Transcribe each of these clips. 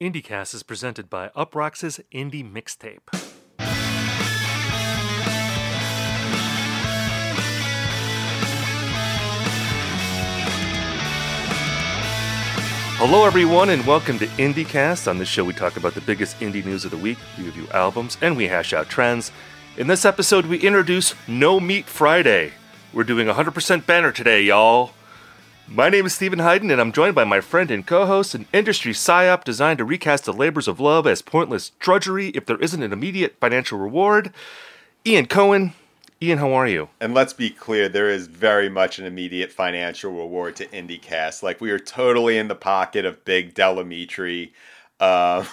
IndieCast is presented by Uproxx's Indie Mixtape. Hello, everyone, and welcome to IndieCast. On this show, we talk about the biggest indie news of the week, we review albums, and we hash out trends. In this episode, we introduce No Meat Friday. We're doing 100% banner today, y'all. My name is Steven Hyden, and I'm joined by my friend and co host, an industry psyop designed to recast the labors of love as pointless drudgery if there isn't an immediate financial reward. Ian Cohen. Ian, how are you? And let's be clear, there is very much an immediate financial reward to IndieCast. Like we are totally in the pocket of Big Del Amitri. Um,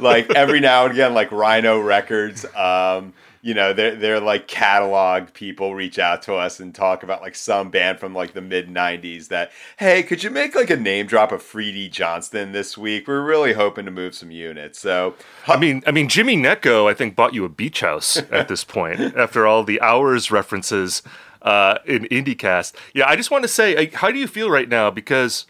like every now and again, like Rhino Records. Um, you know, they're they're like catalog people reach out to us and talk about like some band from like the mid '90s that, hey, could you make like a name drop of Freedy Johnston this week? We're really hoping to move some units. So, I mean, I mean, Jimmy Necco, I think, bought you a beach house at this point after all the hours references uh, in IndieCast. Yeah, I just want to say, how do you feel right now? Because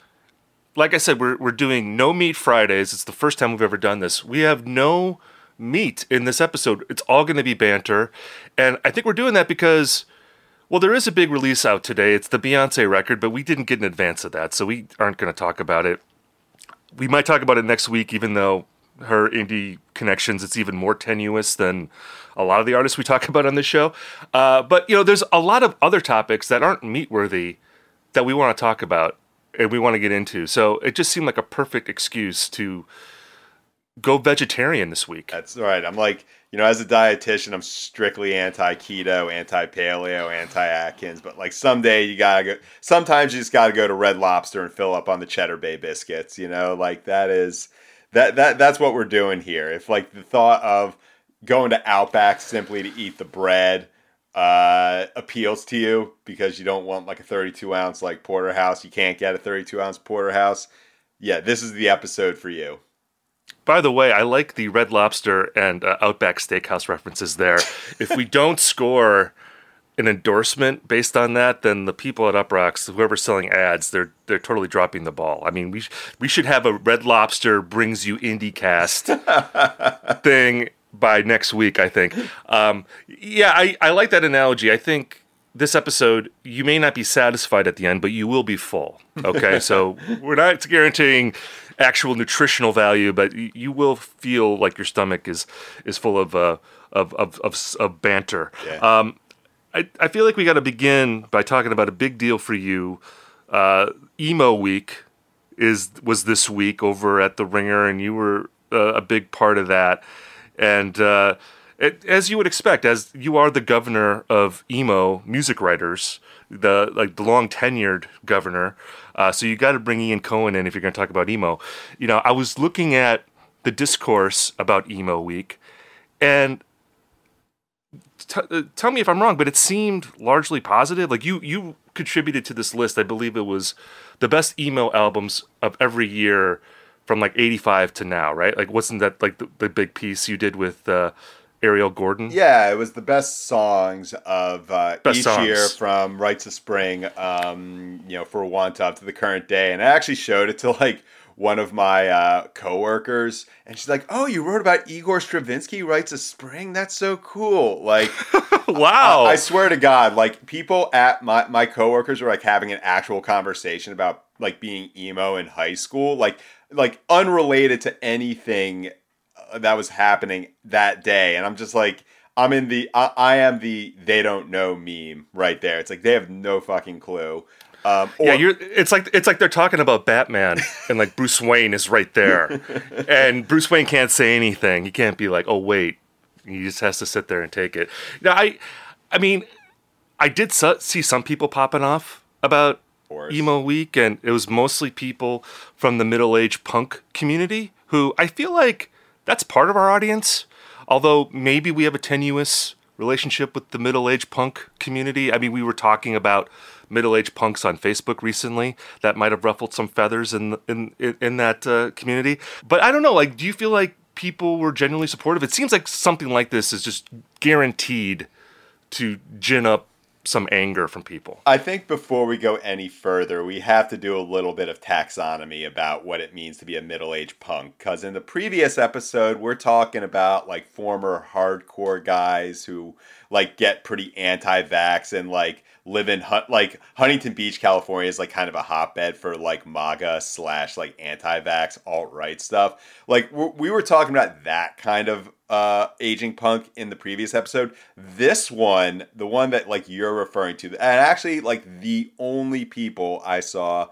like I said, we're we're doing no meat Fridays. It's the first time we've ever done this. We have no meat in this episode. It's all going to be banter. And I think we're doing that because, well, there is a big release out today. It's the Beyonce record, but we didn't get in advance of that. So we aren't going to talk about it. We might talk about it next week, even though her indie connections, it's even more tenuous than a lot of the artists we talk about on this show. Uh, but, you know, there's a lot of other topics that aren't meat worthy that we want to talk about and we want to get into. So it just seemed like a perfect excuse to go vegetarian this week. That's right. I'm like, you know, as a dietitian, I'm strictly anti keto, anti paleo, anti Atkins. But like someday you gotta go. Sometimes you just gotta go to Red Lobster and fill up on the Cheddar Bay biscuits. You know, like that is that that that's what we're doing here. If like the thought of going to Outback simply to eat the bread uh, appeals to you because you don't want like a 32 ounce like porterhouse, you can't get a 32 ounce porterhouse. Yeah, this is the episode for you. By the way, I like the Red Lobster and uh, Outback Steakhouse references there. if we don't score an endorsement based on that, then the people at Uproxx, whoever's selling ads, they're they're totally dropping the ball. I mean, we sh- we should have a Red Lobster brings you IndieCast thing by next week. I think. Um, yeah, I I like that analogy. I think this episode, you may not be satisfied at the end, but you will be full. Okay, so we're not guaranteeing actual nutritional value, but you, you will feel like your stomach is is full of uh, of, of, of of banter. Yeah. Um, I I feel like we got to begin by talking about a big deal for you. Uh, emo week is was this week over at the Ringer, and you were uh, a big part of that. And uh, it, as you would expect, as you are the governor of emo music writers, the like the long tenured governor. Uh, so you got to bring Ian Cohen in if you're going to talk about emo. You know, I was looking at the discourse about emo week, and t- uh, tell me if I'm wrong, but it seemed largely positive. Like you you contributed to this list. I believe it was the best emo albums of every year from like 85 to now, right? Like wasn't that like the, the big piece you did with uh, Ariel Gordon? Yeah, it was the best songs of uh, best each songs. year from Rites of Spring, um, you know, for Want up to the current day. And I actually showed it to like one of my uh, coworkers, and she's like, "Oh, you wrote about Igor Stravinsky, Rites of Spring? That's so cool!" Like, wow! I, I, swear to God, like people at my my coworkers were like having an actual conversation about like being emo in high school, like like unrelated to anything that was happening that day, and I'm just like, I'm in the I, I am the they don't know meme right there. It's like they have no fucking clue. Um, or, yeah, you're. It's like it's like they're talking about Batman, and like Bruce Wayne is right there, and Bruce Wayne can't say anything. He can't be like, "Oh wait," he just has to sit there and take it. Now, I, I mean, I did su- see some people popping off about emo week, and it was mostly people from the middle age punk community who I feel like that's part of our audience. Although maybe we have a tenuous relationship with the middle aged punk community. I mean, we were talking about middle aged punks on Facebook recently. That might have ruffled some feathers in in in that uh, community. But I don't know. Like, do you feel like people were genuinely supportive? It seems like something like this is just guaranteed to gin up some anger from people. I think before we go any further, we have to do a little bit of taxonomy about what it means to be a middle aged punk. Because in the previous episode, we're talking about like former hardcore guys who like get pretty anti vax and like live in like Huntington Beach, California is like kind of a hotbed for like MAGA slash like anti vax alt right stuff. Like we were talking about that kind of uh, aging punk in the previous episode. This one, the one that like you're referring to, and actually like the only people I saw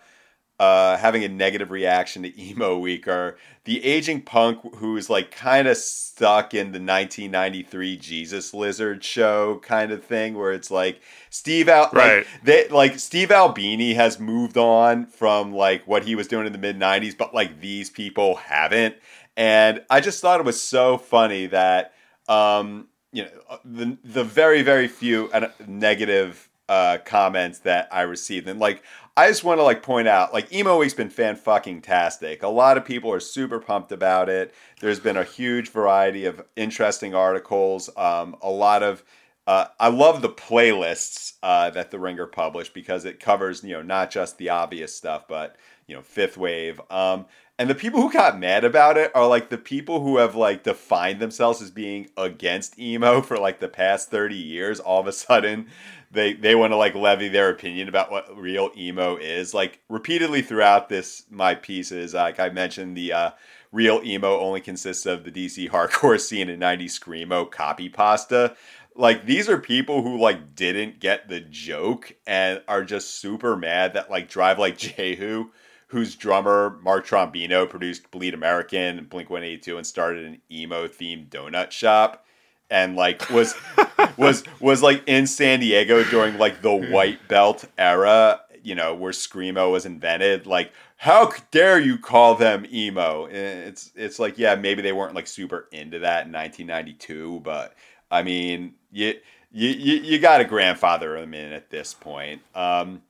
uh, having a negative reaction to emo week are the aging punk who's like kind of stuck in the 1993 Jesus Lizard show kind of thing where it's like Steve Al right. like they like Steve Albini has moved on from like what he was doing in the mid 90s but like these people haven't and I just thought it was so funny that um, you know the the very very few uh, negative uh, comments that I received, and like I just want to like point out, like emo week's been fan fucking tastic. A lot of people are super pumped about it. There's been a huge variety of interesting articles. Um, a lot of uh, I love the playlists uh, that the Ringer published because it covers you know not just the obvious stuff, but you know fifth wave. Um, and the people who got mad about it are like the people who have like defined themselves as being against emo for like the past 30 years. All of a sudden, they they want to like levy their opinion about what real emo is. Like repeatedly throughout this my pieces, like I mentioned the uh, real emo only consists of the DC hardcore scene and 90s screamo copy pasta. Like these are people who like didn't get the joke and are just super mad that like Drive Like Jehu whose drummer Mark Trombino produced Bleed American Blink One Eighty Two and started an emo themed donut shop, and like was was was like in San Diego during like the white belt era, you know, where screamo was invented. Like, how dare you call them emo? It's it's like yeah, maybe they weren't like super into that in 1992, but I mean, you you you, you got to grandfather them in at this point. Um,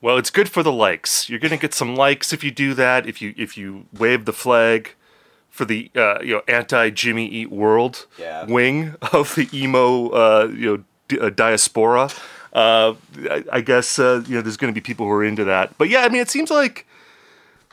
well, it's good for the likes. You're gonna get some likes if you do that. If you if you wave the flag for the uh, you know anti Jimmy Eat World yeah. wing of the emo uh, you know di- uh, diaspora. Uh, I, I, guess uh, you know there's going to be people who are into that. But yeah, I mean, it seems like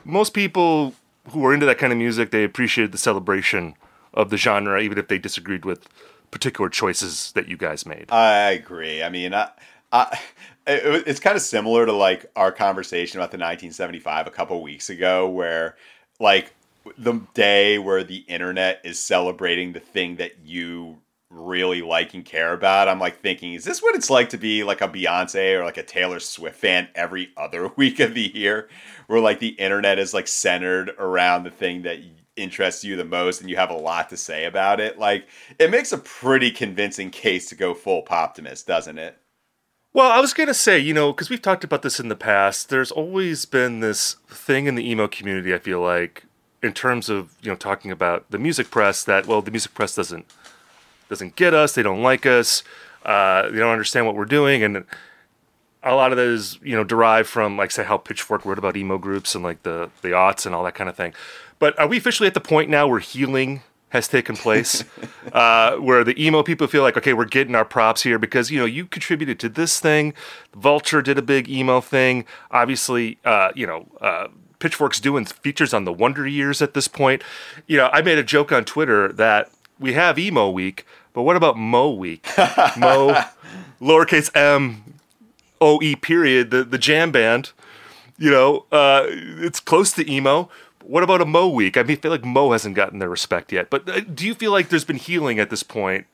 most people who are into that kind of music they appreciated the celebration of the genre, even if they disagreed with particular choices that you guys made. I agree. I mean, I, I it, it's kind of similar to like our conversation about the 1975 a couple weeks ago, where like the day where the internet is celebrating the thing that you really like and care about. I'm like thinking, is this what it's like to be like a Beyonce or like a Taylor Swift fan every other week of the year, where like the internet is like centered around the thing that interests you the most and you have a lot to say about it? Like, it makes a pretty convincing case to go full Poptimist, doesn't it? Well, I was going to say, you know, because we've talked about this in the past, there's always been this thing in the emo community, I feel like, in terms of, you know, talking about the music press that, well, the music press doesn't doesn't get us, they don't like us, uh, they don't understand what we're doing. And a lot of that is, you know, derived from, like, say, how Pitchfork wrote about emo groups and, like, the, the aughts and all that kind of thing. But are we officially at the point now where healing has taken place, uh, where the emo people feel like, okay, we're getting our props here because you know you contributed to this thing. Vulture did a big emo thing. Obviously, uh, you know. Pitchfork's doing features on the Wonder Years at this point. You know, I made a joke on Twitter that we have emo week, but what about Mo week? Mo, lowercase m, o e period, the the jam band. You know, uh, it's close to emo. What about a Mo week? I mean, I feel like Mo hasn't gotten their respect yet. But uh, do you feel like there's been healing at this point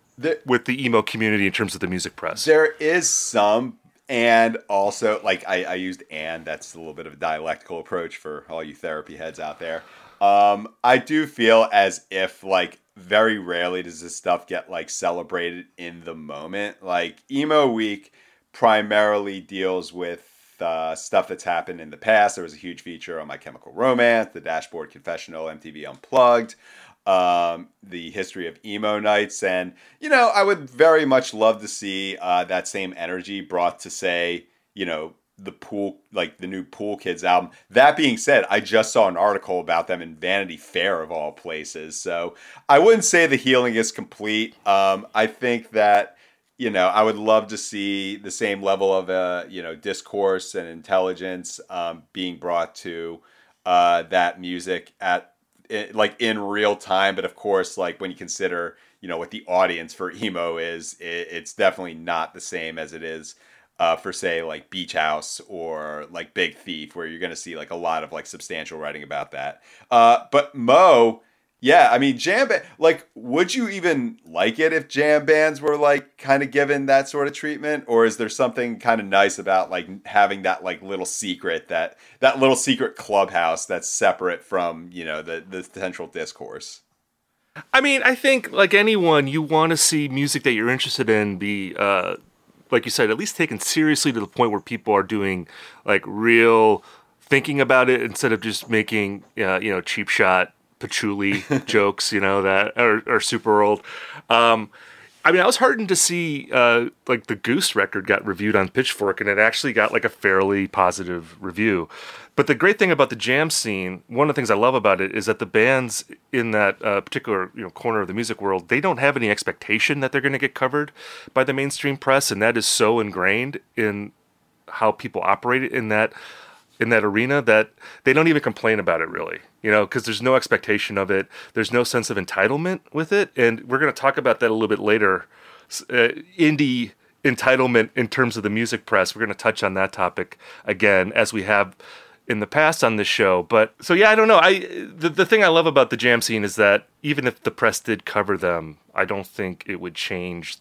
with the emo community in terms of the music press? There is some, and also like I, I used and that's a little bit of a dialectical approach for all you therapy heads out there. Um, I do feel as if like very rarely does this stuff get like celebrated in the moment. Like emo week primarily deals with uh, stuff that's happened in the past. There was a huge feature on My Chemical Romance, the Dashboard Confessional, MTV Unplugged, um, the history of emo nights, and you know, I would very much love to see uh, that same energy brought to say, you know, the pool like the new pool kids album. That being said i just saw an article about them in vanity fair of all places. So i wouldn't say the healing is complete. Um, i think that you know, I would love to see the same level of uh, you know discourse and intelligence um, being brought to uh, that music at like in real time. But of course, like when you consider you know what the audience for emo is, it, it's definitely not the same as it is. Uh, for say like Beach House or like Big Thief, where you're going to see like a lot of like substantial writing about that. Uh, but Mo, yeah, I mean, jam band. Like, would you even like it if jam bands were like kind of given that sort of treatment, or is there something kind of nice about like having that like little secret that that little secret clubhouse that's separate from you know the the central discourse? I mean, I think like anyone, you want to see music that you're interested in be, uh, like you said, at least taken seriously to the point where people are doing like real thinking about it instead of just making uh, you know cheap shot patchouli jokes, you know, that are, are super old. Um, I mean, I was heartened to see uh, like the Goose record got reviewed on Pitchfork, and it actually got like a fairly positive review. But the great thing about the jam scene, one of the things I love about it, is that the bands in that uh, particular you know corner of the music world, they don't have any expectation that they're going to get covered by the mainstream press, and that is so ingrained in how people operate in that in that arena that they don't even complain about it really you know because there's no expectation of it. There's no sense of entitlement with it. And we're going to talk about that a little bit later uh, indie entitlement in terms of the music press. We're going to touch on that topic again as we have in the past on this show. But so yeah i don't know. I the, the thing i love about the jam scene is that even if the press did cover them i don't think it would change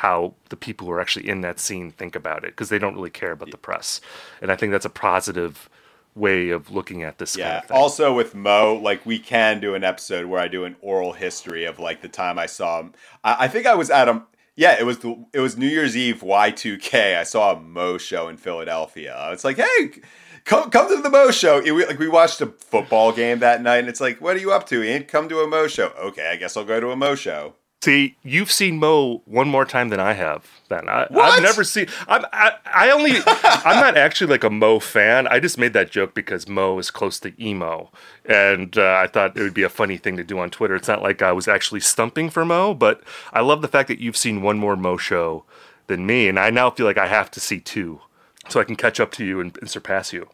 how the people who are actually in that scene think about it because they don't really care about the press. And I think that's a positive way of looking at this. Yeah. Kind of also with Mo, like we can do an episode where I do an oral history of like the time I saw him. I, I think I was at a yeah, it was the it was New Year's Eve Y2K. I saw a Mo show in Philadelphia. It's like, hey, come come to the Mo show. It, we, like we watched a football game that night, and it's like, what are you up to? Ian? Come to a Mo show. Okay, I guess I'll go to a Mo show. See, you've seen Mo one more time than I have. Then I, have never seen. I'm, I, I only. I'm not actually like a Mo fan. I just made that joke because Mo is close to emo, and uh, I thought it would be a funny thing to do on Twitter. It's not like I was actually stumping for Mo, but I love the fact that you've seen one more Mo show than me, and I now feel like I have to see two, so I can catch up to you and, and surpass you.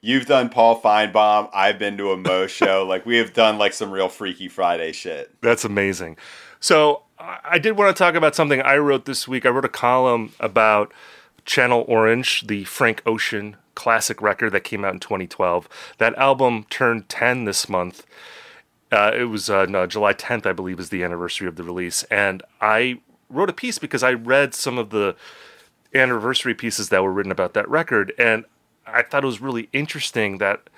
You've done Paul Finebaum. I've been to a Mo show. Like we have done like some real Freaky Friday shit. That's amazing. So I did want to talk about something I wrote this week. I wrote a column about Channel Orange, the Frank Ocean classic record that came out in 2012. That album turned 10 this month. Uh, it was uh, no, July 10th, I believe, is the anniversary of the release. And I wrote a piece because I read some of the anniversary pieces that were written about that record. And I thought it was really interesting that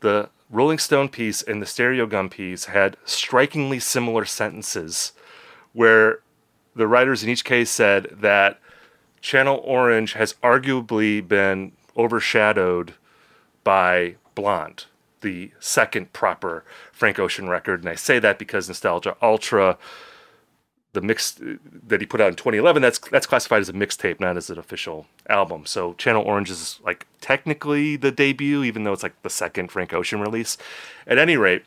the Rolling Stone piece and the Stereogum piece had strikingly similar sentences where the writers in each case said that Channel Orange has arguably been overshadowed by Blonde, the second proper Frank Ocean record. And I say that because Nostalgia Ultra, the mix that he put out in 2011, that's that's classified as a mixtape, not as an official album. So Channel Orange is like technically the debut, even though it's like the second Frank Ocean release. At any rate,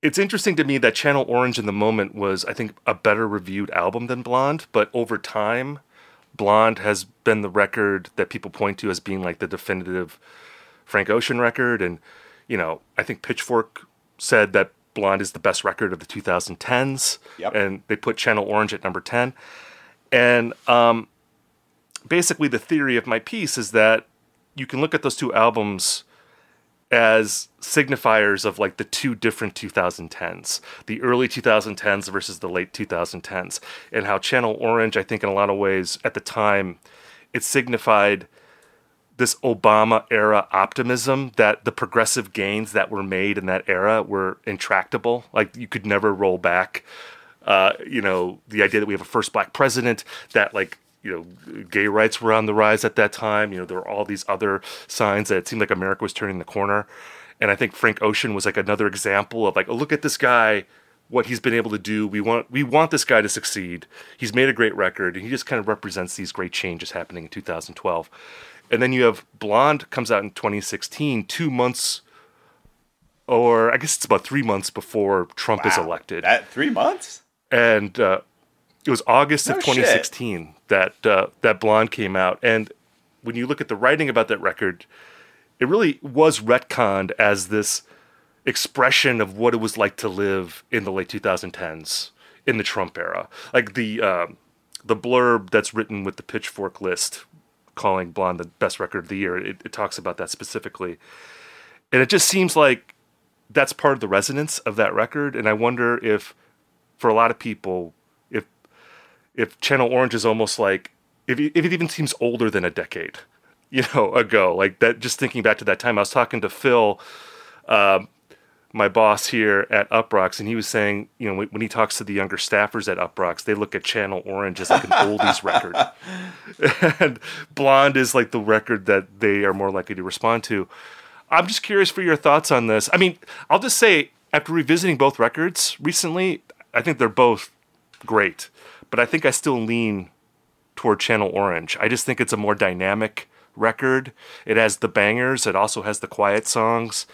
it's interesting to me that Channel Orange in the moment was, I think, a better reviewed album than Blonde, but over time, Blonde has been the record that people point to as being like the definitive Frank Ocean record. And, you know, I think Pitchfork said that Blonde is the best record of the 2010s. Yep. And they put Channel Orange at number 10. And um, basically, the theory of my piece is that you can look at those two albums as signifiers of like the two different 2010s the early 2010s versus the late 2010s and how channel orange i think in a lot of ways at the time it signified this obama era optimism that the progressive gains that were made in that era were intractable. Like you could never roll back uh, you know the idea that we have a first black president that like you know gay rights were on the rise at that time. You know there were all these other signs that it seemed like america was turning the corner. And i think frank ocean was like another example of like oh look at this guy what he's been able to do. We want we want this guy to succeed. He's made a great record and he just kind of represents these great changes happening in 2012 and then you have blonde comes out in 2016 two months or i guess it's about three months before trump is elected That three months? and uh, it was August No of shit. 2016 that uh, that Blonde came out, and when you look at the writing about that record, it really was retconned as this expression of what it was like to live in the late 2010s in the Trump era. Like the uh, the blurb that's written with the Pitchfork list calling Blonde the best record of the year, it, it talks about that specifically, and it just seems like that's part of the resonance of that record. And I wonder if, for a lot of people, if if Channel Orange is almost like if if it even seems older than a decade, you know, ago. Like that. Just thinking back to that time, I was talking to Phil, uh, my boss here at Uproxx, and he was saying, you know, when, he talks to the younger staffers at Uproxx, they look at Channel Orange as like an oldies record, and Blonde is like the record that they are more likely to respond to. I'm just curious for your thoughts on this. I mean, I'll just say after revisiting both records recently, I think they're both great, but I think I still lean toward Channel Orange. I just think it's a more dynamic record. It has the bangers, it also has the quiet songs.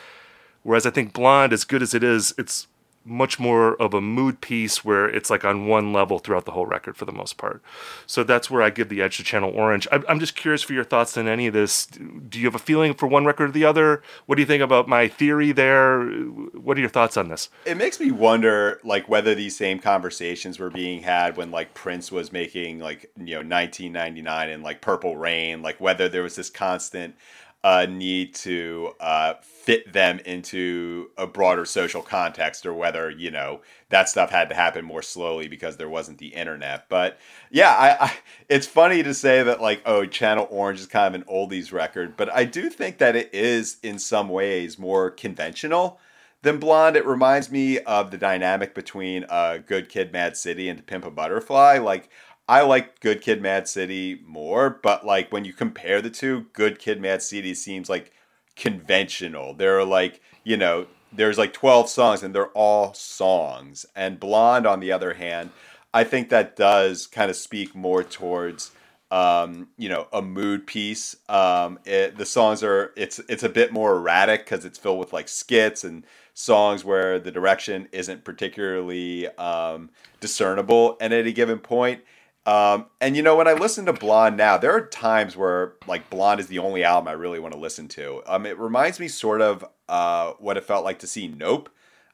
Whereas I think Blonde, as good as it is, it's much more of a mood piece where it's like on one level throughout the whole record for the most part. So that's where I give the edge to Channel Orange. I'm, just curious for your thoughts on any of this. Do you have a feeling for one record or the other? What do you think about my theory there? What are your thoughts on this? It makes me wonder, like, whether these same conversations were being had when, like, Prince was making, like, you know, 1999 and, like, Purple Rain, like, whether there was this constant uh, need to uh, fit them into a broader social context or whether, you know, that stuff had to happen more slowly because there wasn't the internet. But yeah, I, I it's funny to say that, like, oh, Channel Orange is kind of an oldies record, but I do think that it is, in some ways, more conventional than Blonde. It reminds me of the dynamic between uh, Good Kid, Mad City and Pimp a Butterfly. Like, I like Good Kid, Mad City more, but like when you compare the two, Good Kid, Mad City seems like conventional. There are like, you know, there's like 12 songs and they're all songs. And Blonde, on the other hand, I think that does kind of speak more towards um, you know, a mood piece. Um, it, the songs are it's it's a bit more erratic because it's filled with like skits and songs where the direction isn't particularly um, discernible at any given point. Um, and you know, when I listen to Blonde now, there are times where like Blonde is the only album I really want to listen to. Um, it reminds me sort of uh, what it felt like to see Nope,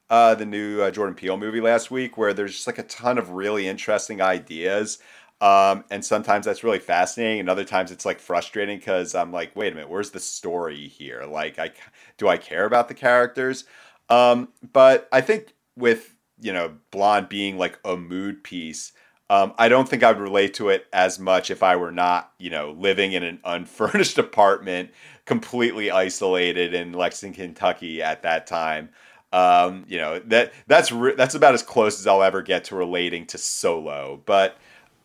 uh, the new uh, Jordan Peele movie last week, where there's just like a ton of really interesting ideas. Um, and sometimes that's really fascinating, and other times it's like frustrating because I'm like, wait a minute, where's the story here? Like, I do I care about the characters? Um, but I think with you know Blonde being like a mood piece, um, I don't think I would relate to it as much if I were not you know living in an unfurnished apartment, completely isolated in Lexington, Kentucky at that time. Um, you know that that's re- that's about as close as I'll ever get to relating to Solo, but.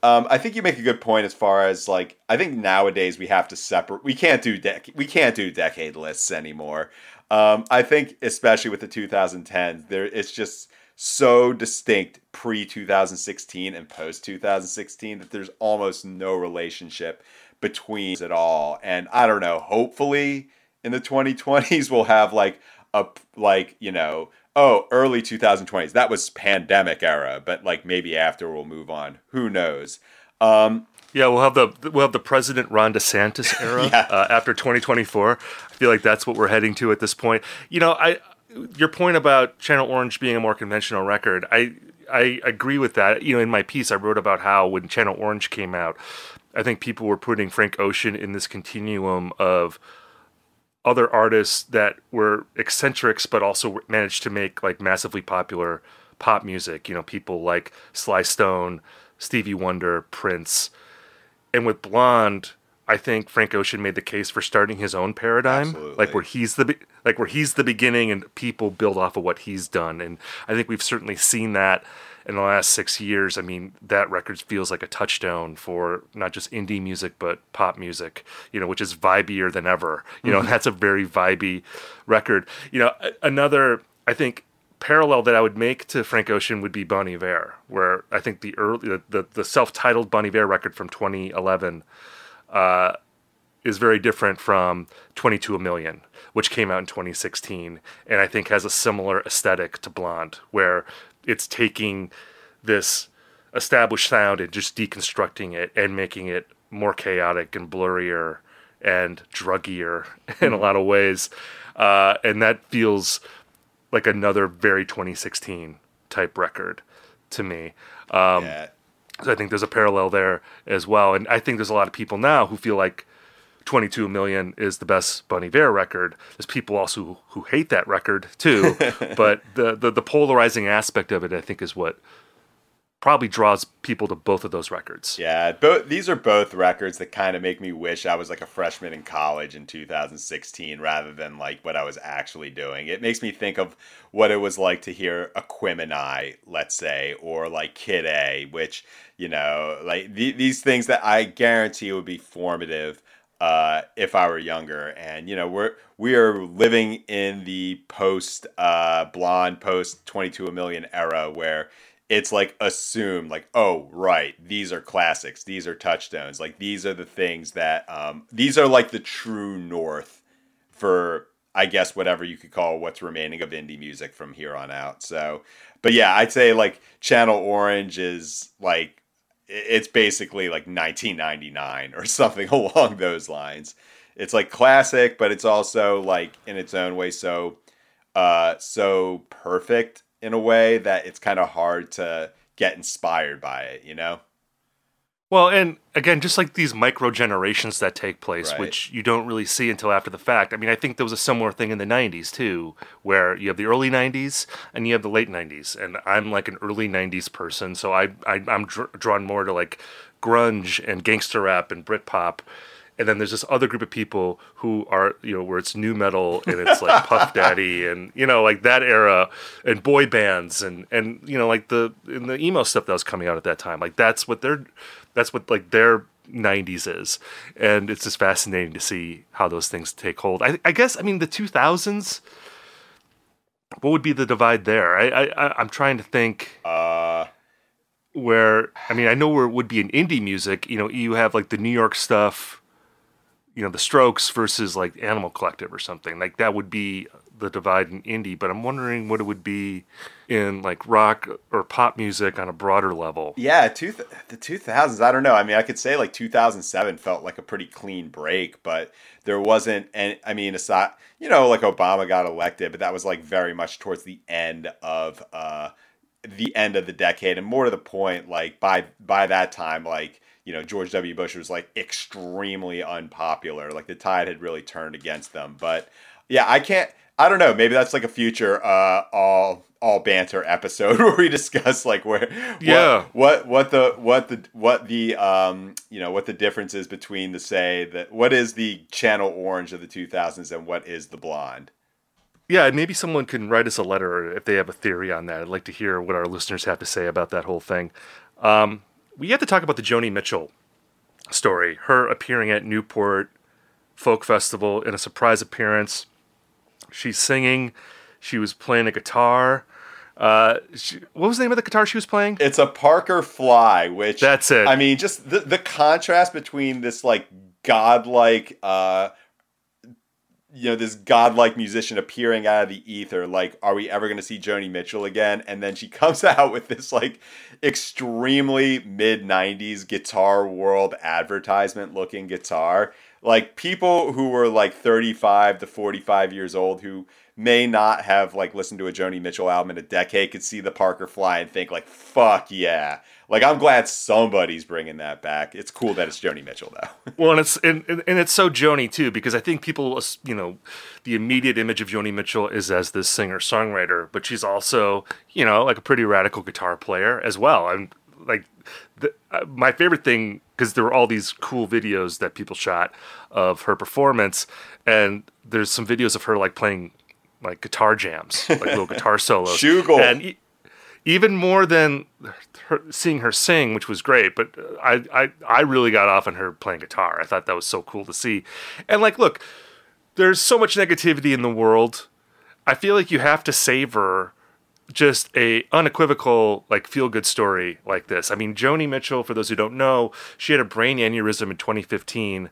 Um, I think you make a good point as far as like I think nowadays we have to separate. We can't do dec- we can't do decade lists anymore. Um, I think especially with the 2010s, there it's just so distinct pre 2016 and post 2016 that there's almost no relationship between at all. And I don't know. Hopefully, in the 2020s, we'll have like a like you know oh, early 2020s. That was pandemic era, but like maybe after we'll move on. Who knows? Um, yeah, we'll have the we'll have the President Ron DeSantis era Yeah. uh, after 2024. I feel like that's what we're heading to at this point. You know, I your point about Channel Orange being a more conventional record, I I agree with that. You know, in my piece, I wrote about how when Channel Orange came out, I think people were putting Frank Ocean in this continuum of other artists that were eccentrics but also managed to make like massively popular pop music. You know, people like Sly Stone, Stevie Wonder, Prince. And with Blonde, I think Frank Ocean made the case for starting his own paradigm, Absolutely. like where he's the like where he's the beginning and people build off of what he's done. And I think we've certainly seen that in the last 6 years. I mean, that record feels like a touchstone for not just indie music but pop music, you know, which is vibier than ever. You know, mm-hmm. that's a very vibey record. You know, another I think parallel that I would make to Frank Ocean would be Bon Iver, where I think the early the, the, the self-titled Bon Iver record from 2011 uh, is very different from 22 a Million, which came out in 2016, and I think has a similar aesthetic to Blonde, where it's taking this established sound and just deconstructing it and making it more chaotic and blurrier and druggier in a lot of ways. Uh, and that feels like another very 2016 type record to me. Um, yeah. So I think there's a parallel there as well. And I think there's a lot of people now who feel like 22 Million is the best Bon Iver record. There's people also who, who hate that record too. but the, the, the polarizing aspect of it, I think, is what probably draws people to both of those records. Yeah, both these are both records that kind of make me wish I was like a freshman in college in 2016 rather than like what I was actually doing. It makes me think of what it was like to hear Aquemini, let's say, or like Kid A, which you know, like th- these things that I guarantee would be formative uh, if I were younger. And you know, we're we are living in the post uh, blonde, post 22 a million era where it's like assume like oh right these are classics these are touchstones like these are the things that um, these are like the true north for i guess whatever you could call what's remaining of indie music from here on out. So but yeah i'd say like channel orange is like it's basically like 1999 or something along those lines. It's like classic but it's also like in its own way so uh so perfect in a way that it's kind of hard to get inspired by it, you know? Well, and again, just like these micro generations that take place, Right. which you don't really see until after the fact. I mean, I think there was a similar thing in the 90s too, where you have the early 90s and you have the late 90s. And I'm like an early 90s person, so I, I, I'm dr- drawn more to like grunge and gangster rap and Britpop. And then there's this other group of people who are, you know, where it's nu metal and it's like Puff Daddy and, you know, like that era and boy bands and, and, you know, like the, and the emo stuff that was coming out at that time. Like that's what they're, that's what like their 90s is. And it's just fascinating to see how those things take hold. I, I guess, I mean, the 2000s, what would be the divide there? I, I, I- I'm trying to think Uh, where I mean I know where it would be in indie music. You know, you have like the New York stuff, you know, the Strokes versus like Animal Collective or something. Like that would be the divide in indie. But I'm wondering what it would be in like rock or pop music on a broader level. yeah, two th- the 2000s, I don't know. I mean, I could say like 2007 felt like a pretty clean break, but there wasn't and I mean, aside, you know, like Obama got elected, but that was like very much towards the end of uh the end of the decade and more to the point like by by that time like you know George W Bush was like extremely unpopular like the tide had really turned against them but yeah I can't I don't know maybe that's like a future uh all all banter episode where we discuss like where what- Yeah. what what the what the what the um you know what the difference is between the say that what is the channel orange of the 2000s and what is the blonde Yeah, maybe someone can write us a letter if they have a theory on that. I'd like to hear what our listeners have to say about that whole thing. Um, we have to talk about the Joni Mitchell story. Her appearing at Newport Folk Festival in a surprise appearance. She's singing. She was playing a guitar. Uh, she, what was the name of the guitar she was playing? It's a Parker Fly, which That's it. I mean, just the the contrast between this like godlike, uh, you know, this godlike musician appearing out of the ether. Like, are we ever going to see Joni Mitchell again? And then she comes out with this like extremely mid '90s Guitar World advertisement looking guitar. Like people who were like 35 to 45 years old who may not have like listened to a Joni Mitchell album in a decade could see the Parker Fly and think like, "Fuck yeah!" Like I'm glad somebody's bringing that back. It's cool that it's Joni Mitchell though. Well, and it's and, and and it's so Joni too because I think people, you know, the immediate image of Joni Mitchell is as this singer songwriter, but she's also, you know, like a pretty radical guitar player as well. And like the, uh, my favorite thing because there were all these cool videos that people shot of her performance, and there's some videos of her like playing like guitar jams, like little guitar solos. Shugel. And even more than her, seeing her sing, which was great, but uh, I, I I really got off on her playing guitar. I thought that was so cool to see. And like, look, there's so much negativity in the world. I feel like you have to savor just a unequivocal like feel good story like this. I mean, Joni Mitchell, for those who don't know, she had a brain aneurysm in 2015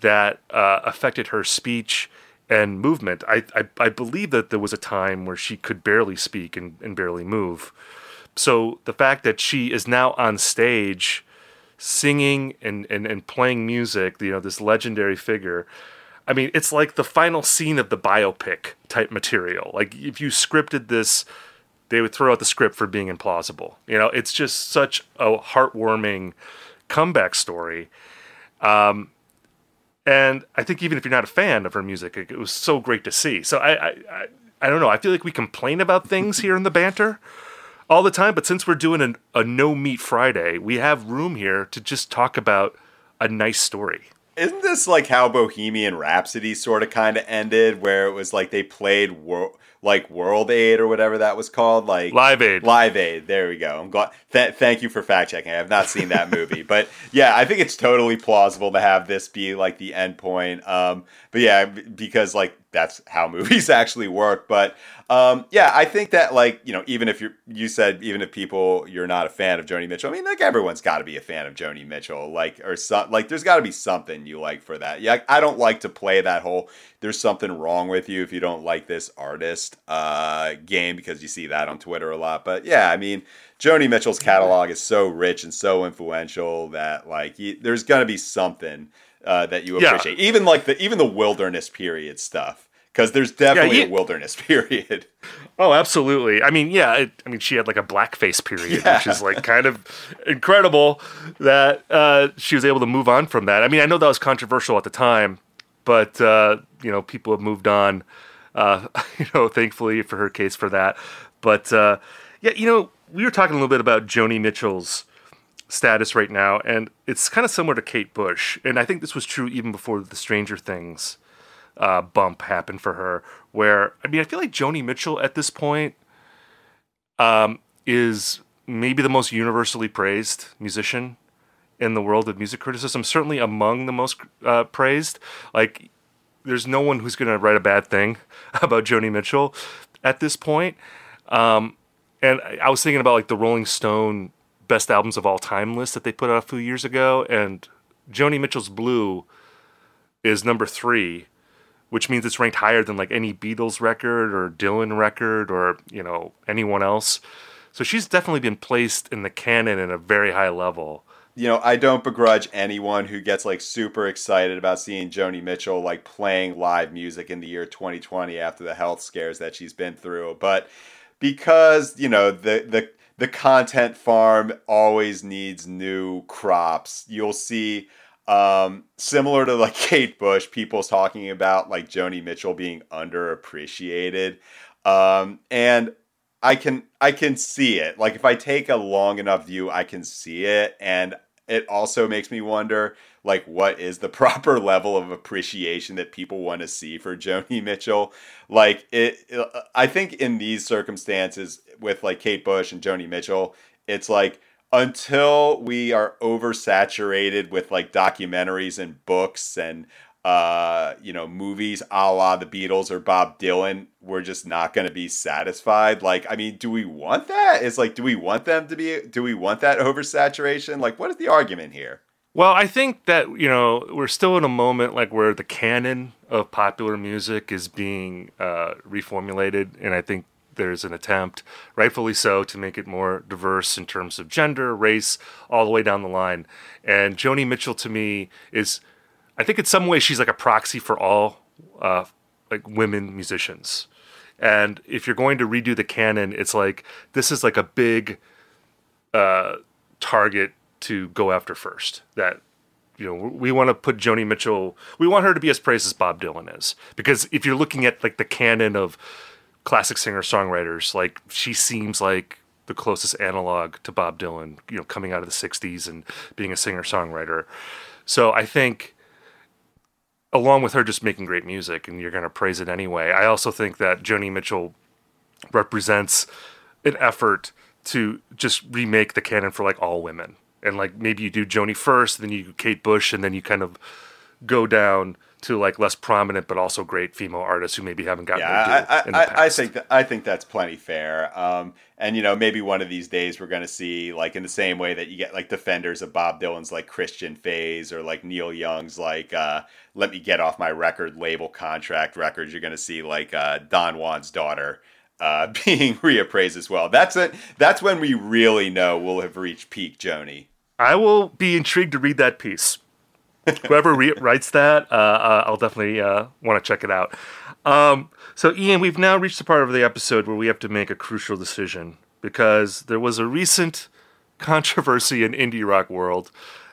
that uh, affected her speech and movement. I, I I believe that there was a time where she could barely speak and, and barely move. so the fact that she is now on stage singing and, and, and playing music, you know, this legendary figure. I mean, it's like the final scene of the biopic type material. Like if you scripted this, they would throw out the script for being implausible. You know, it's just such a heartwarming comeback story. Um, and I think even if you're not a fan of her music, it, it was so great to see. So I, I, I, I don't know. I feel like we complain about things here in the banter all the time, but since we're doing an, a no meat Friday, we have room here to just talk about a nice story. Isn't this like how Bohemian Rhapsody sort of kind of ended, where it was like they played wor- like World Aid or whatever that was called, like Live Aid. Live Aid. There we go. I'm glad. Th- thank you for fact checking. I have not seen that movie, but yeah, I think it's totally plausible to have this be like the end point. Um, but yeah, because like that's how movies actually work. But um, yeah, I think that like you know, even if you you said even if people you're not a fan of Joni Mitchell, I mean, like everyone's got to be a fan of Joni Mitchell, like or some like there's got to be something you like for that. Yeah, I don't like to play that whole there's something wrong with you if you don't like this artist uh, game because you see that on Twitter a lot. But yeah, I mean. Joni Mitchell's catalog is so rich and so influential that like you, there's gonna be something uh, that you appreciate. Yeah. Even like the even the wilderness period stuff because there's definitely yeah, a wilderness period. Oh, absolutely. I mean, yeah. It, I mean, she had like a blackface period, yeah. which is like kind of incredible that uh, she was able to move on from that. I mean, I know that was controversial at the time, but uh, you know, people have moved on. Uh, you know, thankfully for her case for that. But uh, yeah, you know, we were talking a little bit about Joni Mitchell's status right now, and it's kind of similar to Kate Bush. And I think this was true even before the Stranger Things uh, bump happened for her. Where I mean, I feel like Joni Mitchell at this point um, is maybe the most universally praised musician in the world of music criticism. Certainly among the most uh, praised. Like, there's no one who's going to write a bad thing about Joni Mitchell at this point. Um, and I was thinking about like the Rolling Stone best albums of all time list that they put out a few years ago, and Joni Mitchell's Blue is number three, which means it's ranked higher than like any Beatles record or Dylan record or you know anyone else. So she's definitely been placed in the canon in a very high level. You know, I don't begrudge anyone who gets like super excited about seeing Joni Mitchell like playing live music in the year 2020 after the health scares that she's been through, but because you know the the the content farm always needs new crops. You'll see um, similar to like Kate Bush, people's talking about like Joni Mitchell being underappreciated. Um, and I can I can see it. Like if I take a long enough view, I can see it. And it also makes me wonder like what is the proper level of appreciation that people want to see for Joni Mitchell like it I think in these circumstances with like Kate Bush and Joni Mitchell it's like until we are oversaturated with like documentaries and books and uh, you know, movies a la the Beatles or Bob Dylan, we're just not going to be satisfied. Like, I mean, do we want that? It's like, do we want them to be, do we want that oversaturation? Like, what is the argument here? Well, I think that, you know, we're still in a moment like where the canon of popular music is being uh, reformulated. And I think there's an attempt, rightfully so, to make it more diverse in terms of gender, race, all the way down the line. And Joni Mitchell to me is I think in some way she's like a proxy for all uh, like women musicians. And if you're going to redo the canon, it's like this is like a big uh, target to go after first. That you know we want to put Joni Mitchell. We want her to be as praised as Bob Dylan is because if you're looking at like the canon of classic singer songwriters, like she seems like the closest analog to Bob Dylan. You know, coming out of the '60s and being a singer songwriter. So I think along with her just making great music and you're going to praise it anyway. I also think that Joni Mitchell represents an effort to just remake the canon for like all women. And like maybe you do Joni first, then you do Kate Bush, and then you kind of go down to like less prominent but also great female artists who maybe haven't gotten yeah, I, I, I, think that I think that's plenty fair. Um, and you know, maybe one of these days we're gonna see like in the same way that you get like defenders of Bob Dylan's like Christian phase or like Neil Young's like uh, Let Me Get Off My Record label contract records. You're gonna see like uh, Don Juan's daughter uh, being reappraised as well. That's it. That's when we really know we'll have reached peak Joni. I will be intrigued to read that piece. Whoever re- writes that, uh, uh, I'll definitely uh, want to check it out. Um, so, Ian, we've now reached the part of the episode where we have to make a crucial decision because there was a recent controversy in indie rock world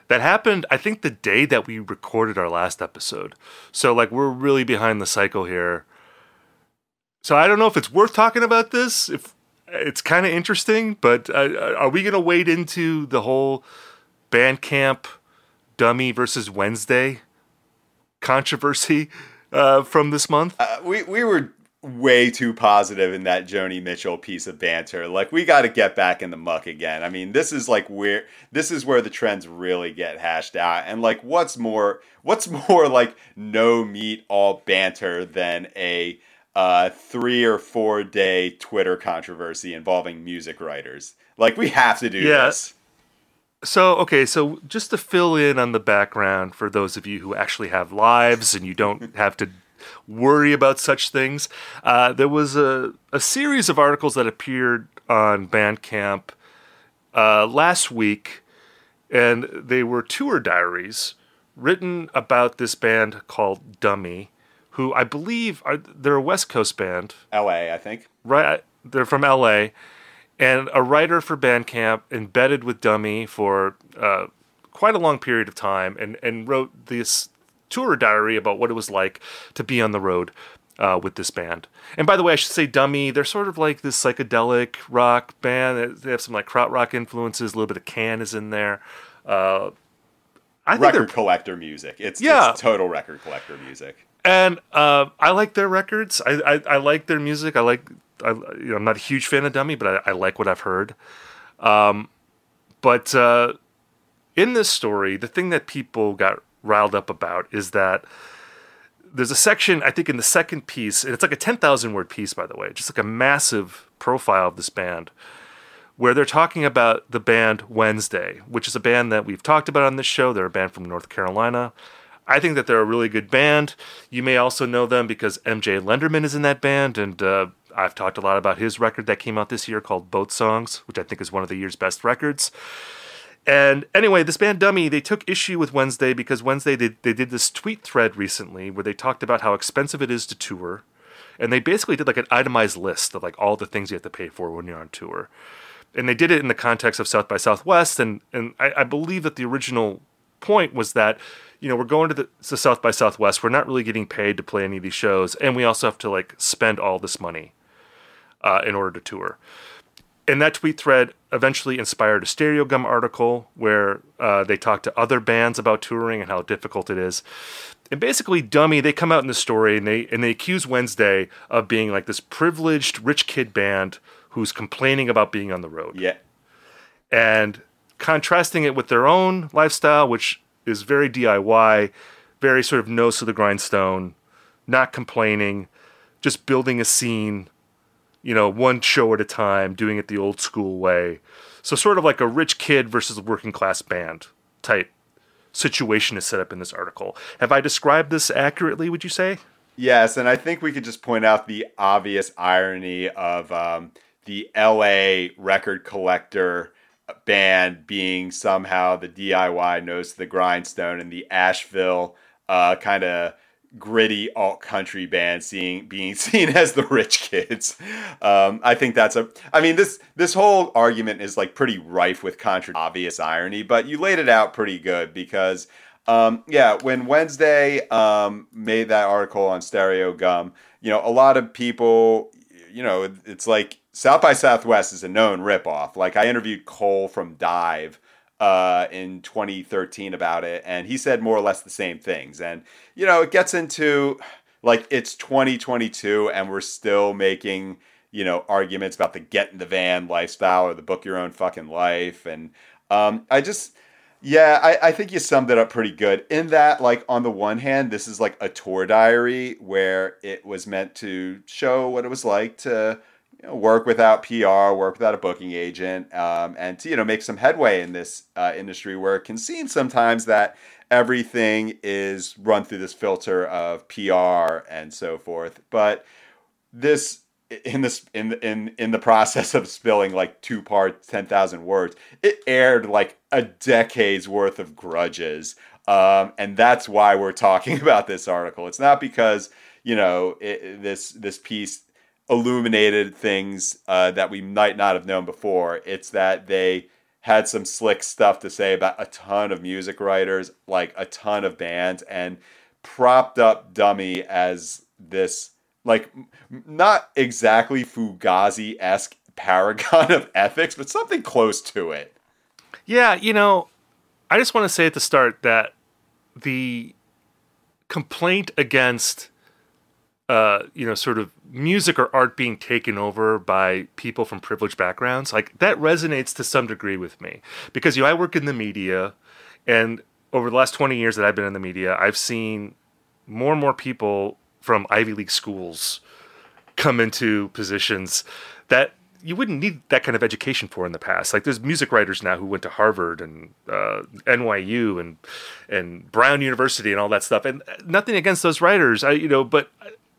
that happened, I think, the day that we recorded our last episode. So, like, we're really behind the cycle here. So, I don't know if it's worth talking about this. If it's kind of interesting, but uh, are we going to wade into the whole Bandcamp dummy versus Wednesday controversy uh, from this month? Uh, we we were way too positive in that Joni Mitchell piece of banter. Like we got to get back in the muck again. I mean, this is like where this is where the trends really get hashed out. And like what's more what's more like no meat all banter than a uh, 3 or 4 day Twitter controversy involving music writers. Like we have to do yes. this. So, okay, so just to fill in on the background for those of you who actually have lives and you don't have to worry about such things. Uh, there was a, a series of articles that appeared on Bandcamp uh, last week, and they were tour diaries written about this band called Dummy, who I believe are they're a West Coast band. L.A. I think. Right, they're from L.A. And a writer for Bandcamp embedded with Dummy for uh, quite a long period of time, and and wrote this tour diary about what it was like to be on the road uh, with this band. And by the way, I should say Dummy, they're sort of like this psychedelic rock band. They have some like krautrock influences, a little bit of Can is in there. Uh, I record collector music. It's, yeah. It's total record collector music. And uh, I like their records. I, I, I, like their music. I like. I, you know, I'm not a huge fan of Dummy, but I, I like what I've heard. Um, but uh, in this story, the thing that people got riled up about is that there's a section I think in the second piece, and it's like a ten thousand word piece, by the way, just like a massive profile of this band, where they're talking about the band Wednesday, which is a band that we've talked about on this show. They're a band from North Carolina. I think that they're a really good band. You may also know them because MJ Lenderman is in that band, and uh, I've talked a lot about his record that came out this year called Boat Songs, which I think is one of the year's best records. And anyway, this band Dummy, they took issue with Wednesday because Wednesday they, they did this tweet thread recently where they talked about how expensive it is to tour. And they basically did like an itemized list of like all the things you have to pay for when you're on tour. And they did it in the context of South by Southwest. And, and I, I believe that the original point was that, you know, we're going to the South by Southwest. We're not really getting paid to play any of these shows. And we also have to like spend all this money uh, in order to tour and that tweet thread eventually inspired a Stereogum article where uh, they talked to other bands about touring and how difficult it is. And basically, Dummy, they come out in the story and they and they accuse Wednesday of being like this privileged rich kid band who's complaining about being on the road. Yeah. And contrasting it with their own lifestyle, which is very DIY, very sort of nose to the grindstone, not complaining, just building a scene you know, one show at a time, doing it the old school way. So sort of like a rich kid versus a working class band type situation is set up in this article. Have I described this accurately, would you say? Yes, and I think we could just point out the obvious irony of um, the LA record collector band being somehow the DIY nose to the grindstone and the Asheville uh, kind of gritty alt country band seeing being seen as the rich kids. Um, I think that's a. I mean this this whole argument is like pretty rife with contra obvious irony, but you laid it out pretty good because. Um, yeah, when Wednesday um, made that article on Stereogum, you know, a lot of people, you know, it's like South by Southwest is a known ripoff. Like I interviewed Cole from DIIV uh, in 2013 about it, and he said more or less the same things. And you know, it gets into like it's 2022, and we're still making you know arguments about the get in the van lifestyle or the book your own fucking life. And um, I just yeah, I, I think you summed it up pretty good. In that, like, on the one hand, this is like a tour diary where it was meant to show what it was like to you know, work without PR, work without a booking agent, um, and to you know make some headway in this uh, industry where it can seem sometimes that everything is run through this filter of PR and so forth. But this in this in in in the process of spilling like two parts, ten thousand words, it aired like a decade's worth of grudges, um, and that's why we're talking about this article. It's not because you know it, this this piece illuminated things uh, that we might not have known before. It's that they had some slick stuff to say about a ton of music writers, like a ton of bands, and propped up Dummy as this like not exactly Fugazi esque paragon of ethics, but something close to it. Yeah, you know, I just want to say at the start that the complaint against uh, you know, sort of music or art being taken over by people from privileged backgrounds, like that resonates to some degree with me because you know I work in the media, and over the last twenty years that I've been in the media, I've seen more and more people from Ivy League schools come into positions that you wouldn't need that kind of education for in the past. Like there's music writers now who went to Harvard and uh, NYU and and Brown University and all that stuff. And nothing against those writers, I you know, but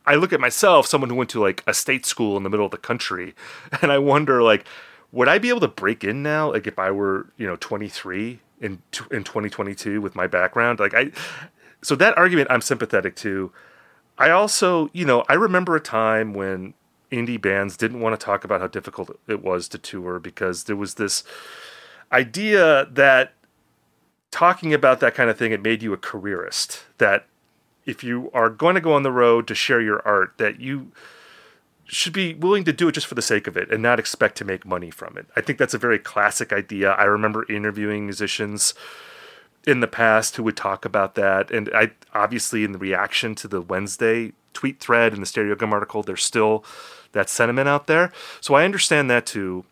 I look at myself, someone who went to like a state school in the middle of the country, and I wonder like, would I be able to break in now? Like if I were you know 23 in in 2022 with my background, like I. So that argument I'm sympathetic to. I also, you know, I remember a time when indie bands didn't want to talk about how difficult it was to tour because there was this idea that talking about that kind of thing it made you a careerist that if you are going to go on the road to share your art that you should be willing to do it just for the sake of it and not expect to make money from it. I think that's a very classic idea. I remember interviewing musicians in the past who would talk about that. And I obviously in the reaction to the Wednesday tweet thread and the Stereogum article, there's still that sentiment out there. So I understand that too.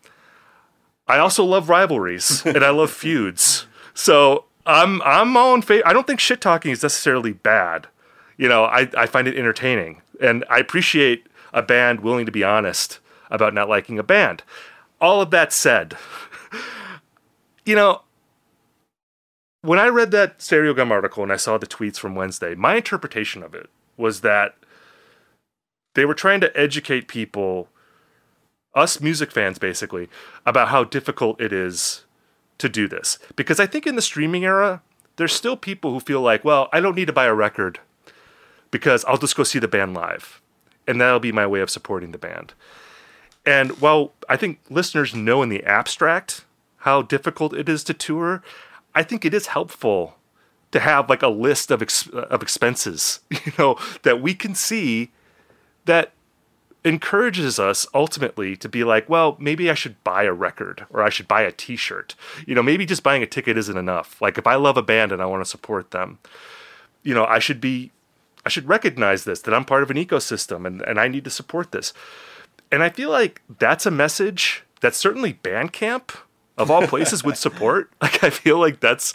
I also love rivalries and I love feuds. So I'm I'm on favor. I don't think shit talking is necessarily bad. You know, I, I find it entertaining. And I appreciate a band willing to be honest about not liking a band. All of that said, you know, when I read that Stereogum article and I saw the tweets from Wednesday, my interpretation of it was that they were trying to educate people, us music fans basically, about how difficult it is to do this. Because I think in the streaming era, there's still people who feel like, well, I don't need to buy a record because I'll just go see the band live. And that'll be my way of supporting the band. And while I think listeners know in the abstract how difficult it is to tour, I think it is helpful to have like a list of ex- of expenses, you know, that we can see that encourages us ultimately to be like, well, maybe I should buy a record or I should buy a t-shirt. You know, maybe just buying a ticket isn't enough. Like if I love a band and I want to support them, you know, I should be I should recognize this that I'm part of an ecosystem and, and I need to support this. And I feel like that's a message that certainly Bandcamp of all places would support. Like I feel like that's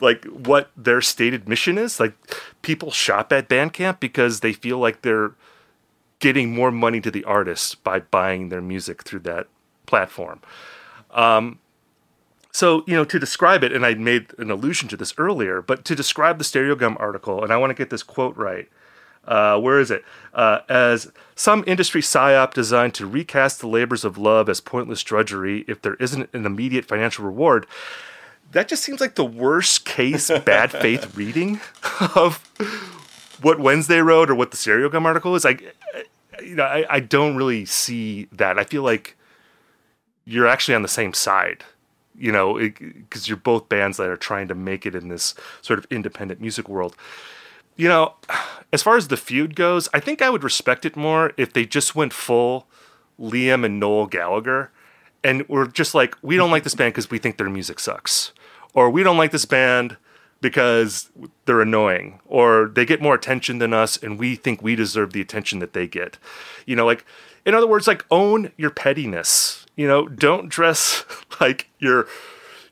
like what their stated mission is. Like people shop at Bandcamp because they feel like they're getting more money to the artist by buying their music through that platform. Um, so, you know, to describe it, and I made an allusion to this earlier, but to describe the Stereogum article, and I want to get this quote right. Uh, where is it? Uh, as some industry psyop designed to recast the labors of love as pointless drudgery if there isn't an immediate financial reward. That just seems like the worst case bad faith reading of what Wednesday wrote or what the Stereogum article is. Like, you know, I, I don't really see that. I feel like you're actually on the same side you know, because you're both bands that are trying to make it in this sort of independent music world. You know, as far as the feud goes, I think I would respect it more if they just went full Liam and Noel Gallagher and we're just like, we don't like this band because we think their music sucks. Or we don't like this band because they're annoying. Or they get more attention than us and we think we deserve the attention that they get. You know, like, in other words, like, own your pettiness you know, don't dress like you're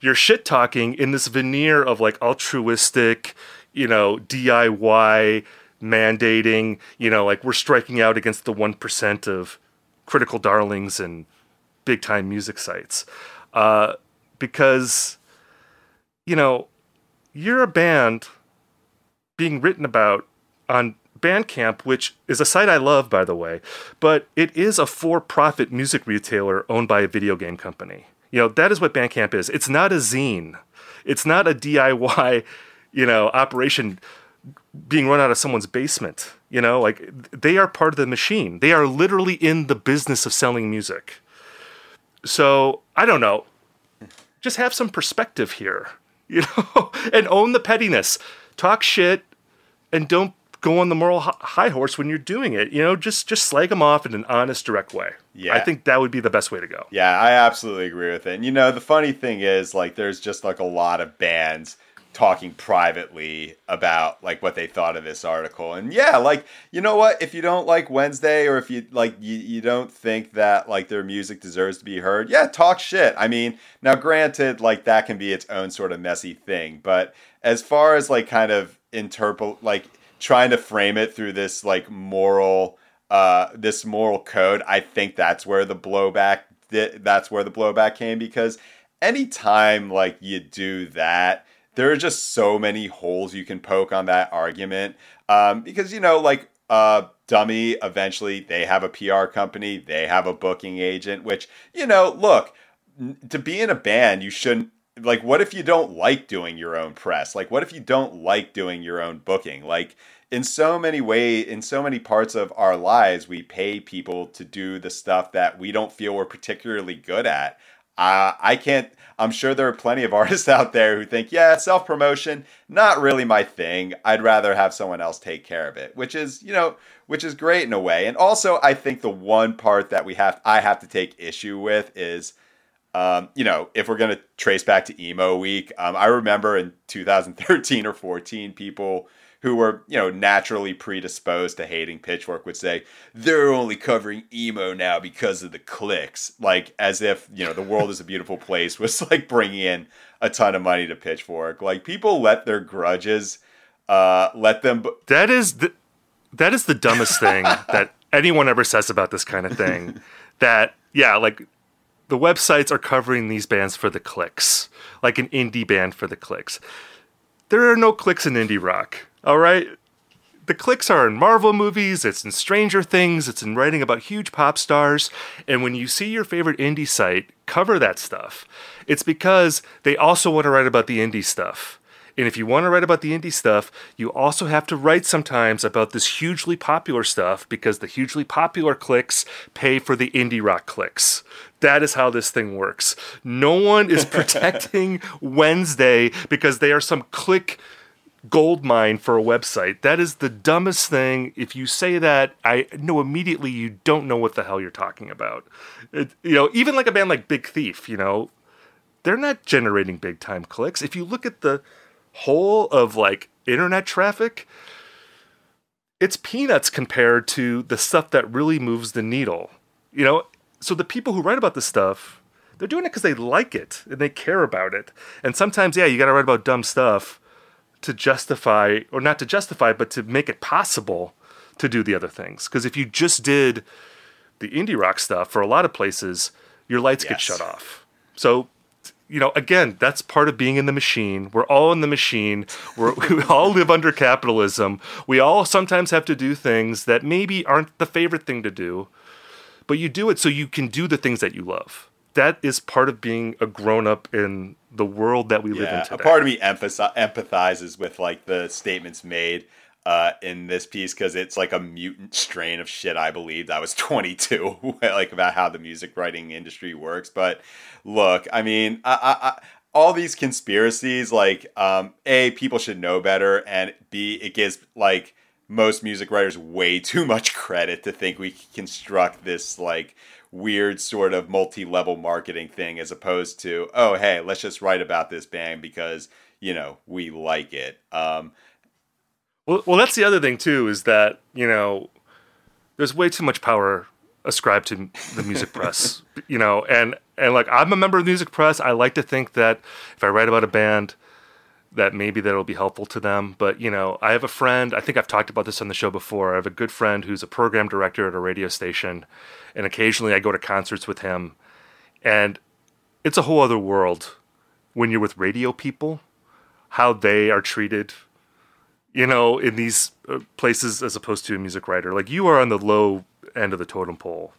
you're shit talking in this veneer of like altruistic, you know, DIY mandating, you know, like we're striking out against the 1% of critical darlings and big time music sites. Uh, because, you know, you're a band being written about on Bandcamp, which is a site I love, by the way, but it is a for profit music retailer owned by a video game company. You know, that is what Bandcamp is. It's not a zine, it's not a DIY, you know, operation being run out of someone's basement. You know, like they are part of the machine. They are literally in the business of selling music. So I don't know. Just have some perspective here, you know, and own the pettiness. Talk shit and don't go on the moral high horse when you're doing it. You know, just just slag them off in an honest, direct way. Yeah, I think that would be the best way to go. Yeah, I absolutely agree with it. And you know, the funny thing is, like, there's just like a lot of bands talking privately about like what they thought of this article and yeah like you know what if you don't like wednesday or if you like you, you don't think that like their music deserves to be heard yeah talk shit i mean now granted like that can be its own sort of messy thing but as far as like kind of interpret like trying to frame it through this like moral uh this moral code i think that's where the blowback that's where the blowback came because anytime like you do that there are just so many holes you can poke on that argument um, because you know like uh, dummy eventually they have a pr company they have a booking agent which you know look to be in a band you shouldn't like what if you don't like doing your own press? Like what if you don't like doing your own booking? Like in so many ways in so many parts of our lives we pay people to do the stuff that we don't feel we're particularly good at. Uh, i can't i'm sure there are plenty of artists out there who think yeah self promotion not really my thing. I'd rather have someone else take care of it which is you know which is great in a way. And also i think the one part that we have i have to take issue with is um, you know, if we're going to trace back to emo week, um, I remember in 2013 or 14, people who were, you know, naturally predisposed to hating Pitchfork would say, they're only covering emo now because of the clicks. Like, as if, you know, the world is a beautiful place was like bringing in a ton of money to Pitchfork. Like, people let their grudges, uh, let them. B- that is the, that is the dumbest thing that anyone ever says about this kind of thing. that, yeah, like, the websites are covering these bands for the clicks, like an indie band for the clicks. There are no clicks in indie rock, all right? The clicks are in Marvel movies, it's in Stranger Things, it's in writing about huge pop stars. And when you see your favorite indie site cover that stuff, it's because they also want to write about the indie stuff. And if you want to write about the indie stuff, you also have to write sometimes about this hugely popular stuff because the hugely popular clicks pay for the indie rock clicks. That is how this thing works. No one is protecting Wednesday because they are some click gold mine for a website. That is the dumbest thing. If you say that, I know immediately you don't know what the hell you're talking about. It, you know, even like a band like Big Thief, you know, they're not generating big time clicks. If you look at the whole of like internet traffic, it's peanuts compared to the stuff that really moves the needle. You know, so the people who write about this stuff, they're doing it because they like it and they care about it. And sometimes, yeah, you got to write about dumb stuff to justify, or not to justify, but to make it possible to do the other things. Because if you just did the indie rock stuff for a lot of places, your lights yes. get shut off. So you know, again, that's part of being in the machine. We're all in the machine. We're, we all live under capitalism. We all sometimes have to do things that maybe aren't the favorite thing to do, but you do it so you can do the things that you love. That is part of being a grown up in the world that we yeah, live in today. A part of me empathizes with like the statements made uh, in this piece because it's like a mutant strain of shit I believed. I was 22, like about how the music writing industry works. But look, I mean, I, I, I, all these conspiracies, like, um, a people should know better, and b it gives like most music writers way too much credit to think we construct this like weird sort of multi-level marketing thing as opposed to oh hey let's just write about this band because you know we like it um, well, well, that's the other thing too is that you know there's way too much power ascribed to the music press, you know, and and like I'm a member of the music press. I like to think that if I write about a band, that maybe that'll be helpful to them. But you know, I have a friend. I think I've talked about this on the show before. I have a good friend who's a program director at a radio station, and occasionally I go to concerts with him, and it's a whole other world when you're with radio people, how they are treated you know, in these uh, places as opposed to a music writer. Like you are on the low end of the totem pole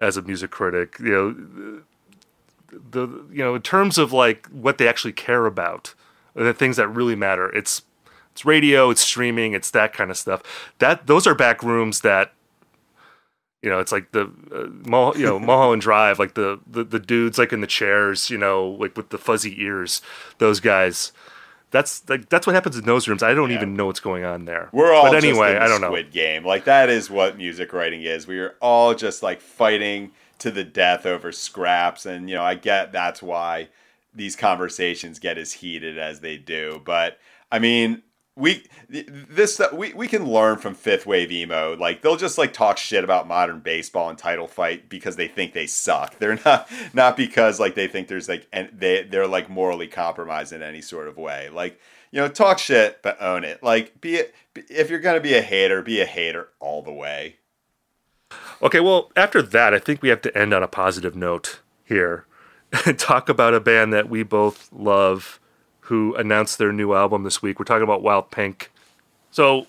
as a music critic. You know, the you know in terms of like what they actually care about, the things that really matter. It's it's radio, it's streaming, it's that kind of stuff. That those are back rooms that you know, it's like the uh, Mul- you know Mulholland Drive, like the, the the dudes like in the chairs, you know, like with the fuzzy ears. Those guys. That's like that's what happens in those rooms. I don't Yeah. even know what's going on there. We're all but just anyway. in the I don't know. Squid Game. Like that is what music writing is. We are all just like fighting to the death over scraps, and you know I get that's why these conversations get as heated as they do. But I mean, we this we we can learn from fifth wave emo. Like they'll just like talk shit about modern baseball and title fight because they think they suck. They're not not because like they think there's like and they they're like morally compromised in any sort of way. Like you know, talk shit but own it. Like be it if you're gonna be a hater, be a hater all the way. Okay, well, after that, I think we have to end on a positive note here talk about a band that we both love who announced their new album this week. We're talking about Wild Pink. So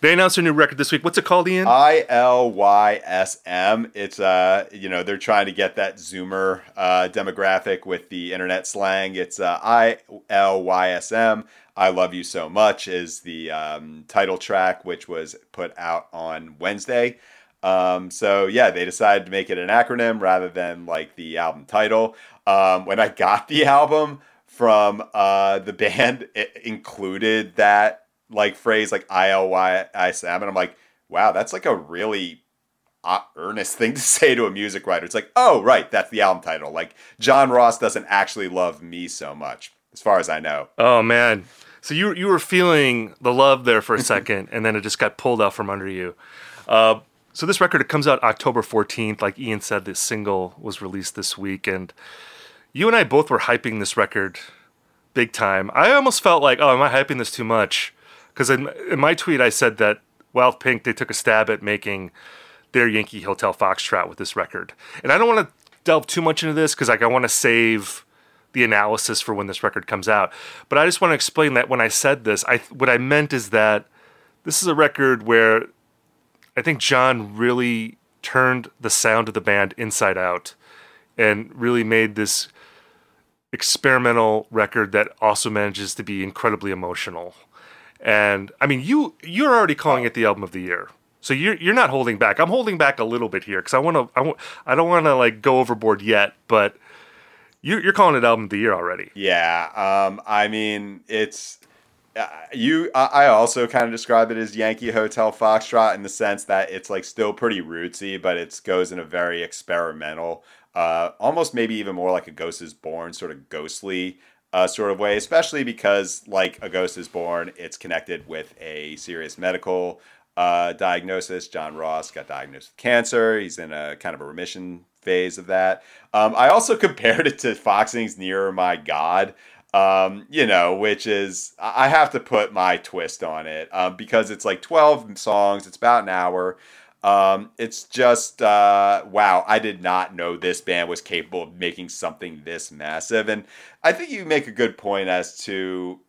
they announced their new record this week. What's it called, Ian? I L Y S M. It's uh, you know, they're trying to get that Zoomer uh, demographic with the internet slang. It's uh, I L Y S M. I love you so much is the um, title track, which was put out on Wednesday. Um, so yeah, they decided to make it an acronym rather than like the album title. Um, when I got the album from uh, the band, it included that like phrase like I L Y S M, and I'm like, wow, that's like a really earnest thing to say to a music writer. It's like, oh right, that's the album title. Like John Ross doesn't actually love me so much, as far as I know. oh, man. So you, you were feeling the love there for a second, and then it just got pulled out from under you. Uh, so this record, it comes out October 14th. Like Ian said, this single was released this week, and you and I both were hyping this record big time. I almost felt like, oh, am I hyping this too much? Because in, in my tweet, I said that Wild Pink, they took a stab at making their Yankee Hotel Foxtrot with this record. And I don't want to delve too much into this because like I want to save the analysis for when this record comes out. But I just want to explain that when I said this, I what I meant is that this is a record where I think John really turned the sound of the band inside out and really made this experimental record that also manages to be incredibly emotional. And I mean, you you're already calling it the album of the year. So you're you're not holding back. I'm holding back a little bit here because I want to. I, wa- I don't want to like go overboard yet, but you're you're calling it album of the year already. Yeah, um, I mean, it's uh, you. I also kind of describe it as Yankee Hotel Foxtrot in the sense that it's like still pretty rootsy, but it goes in a very experimental, uh, almost maybe even more like a Ghost is Born sort of ghostly uh, sort of way. Especially because like a Ghost is Born, it's connected with a serious medical uh, diagnosis. John Ross got diagnosed with cancer. He's in a kind of a remission phase of that. Um, I also compared it to Foxing's Nearer My God, um, you know, which is, I have to put my twist on it um, because it's like 12 songs, it's about an hour. Um, it's just, uh, wow, I did not know this band was capable of making something this massive. And I think you make a good point as to,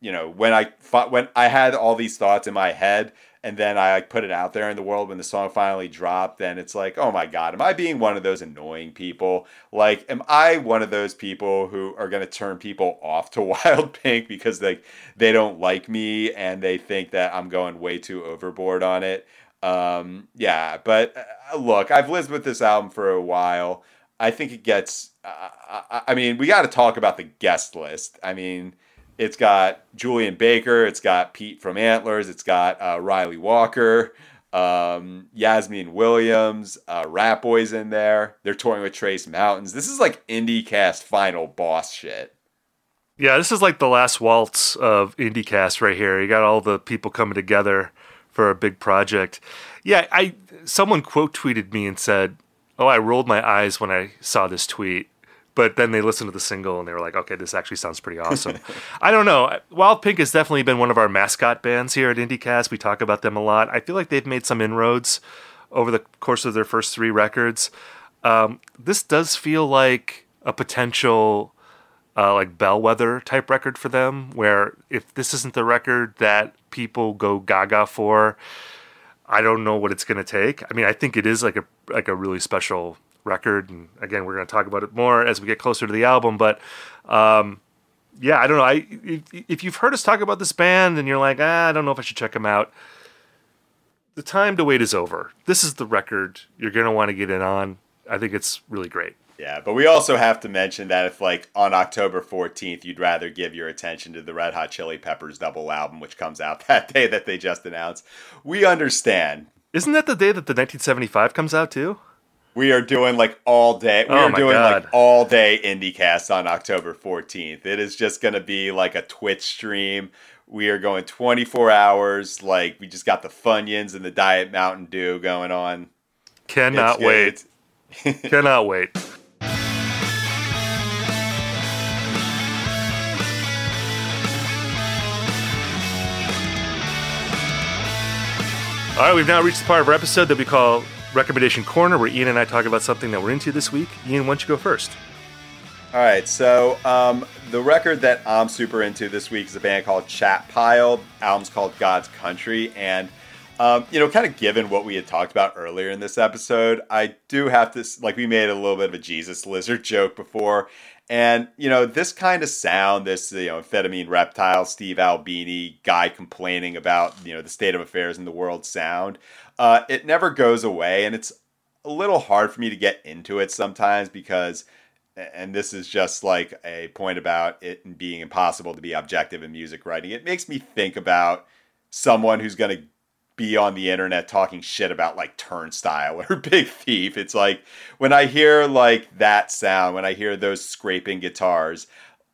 you know, when I when I had all these thoughts in my head, and then I like put it out there in the world when the song finally dropped, then it's like, oh my god, am I being one of those annoying people? Like, am I one of those people who are gonna turn people off to Wild Pink because like they don't like me and they think that I'm going way too overboard on it? Um, yeah, but uh, look, I've lived with this album for a while. I think it gets. Uh, I, I mean, we got to talk about the guest list. I mean, it's got Julien Baker, it's got Pete from Antlers, it's got uh, Ryley Walker, um, Yasmin Williams, uh, Ratboys in there. They're touring with Trace Mountains. This is like IndieCast final boss shit. Yeah, this is like the last waltz of IndieCast right here. You got all the people coming together for a big project. Yeah, I someone quote tweeted me and said, "Oh, I rolled my eyes when I saw this tweet." But then they listened to the single and they were like, "Okay, this actually sounds pretty awesome." I don't know. Wild Pink has definitely been one of our mascot bands here at IndieCast. We talk about them a lot. I feel like they've made some inroads over the course of their first three records. Um, this does feel like a potential uh, like bellwether type record for them. Where if this isn't the record that people go gaga for, I don't know what it's going to take. I mean, I think it is like a like a really special record, and again, we're going to talk about it more as we get closer to the album. But um, yeah, I don't know. I if, if you've heard us talk about this band and you're like, ah, I don't know if I should check them out. The time to wait is over. This is the record you're going to want to get in on. I think it's really great. Yeah, but we also have to mention that if, like, on October 14th, you'd rather give your attention to the Red Hot Chili Peppers double album, which comes out that day that they just announced, we understand. Isn't that the day that the 1975 comes out, too? We are doing like all day. We Oh are doing God. like all day IndieCast on October 14th. It is just going to be like a Twitch stream. We are going 24 hours. Like, we just got the Funyuns and the Diet Mountain Dew going on. Cannot It's- wait. it's- Cannot wait. All right, we've now reached the part of our episode that we call Recommendation Corner, where Ian and I talk about something that we're into this week. Ian, why don't you go first? All right, so um, the record that I'm super into this week is a band called Chat Pile. Album's called God's Country, and um, you know, kind of given what we had talked about earlier in this episode, I do have to like we made a little bit of a Jesus lizard joke before, and you know, this kind of sound, this you know, amphetamine reptile, Steve Albini guy complaining about you know the state of affairs in the world sound, uh, it never goes away, and it's a little hard for me to get into it sometimes because and this is just like a point about it being impossible to be objective in music writing. It makes me think about someone who's going to be on the internet talking shit about like Turnstile or Big Thief. It's like when I hear like that sound, when I hear those scraping guitars,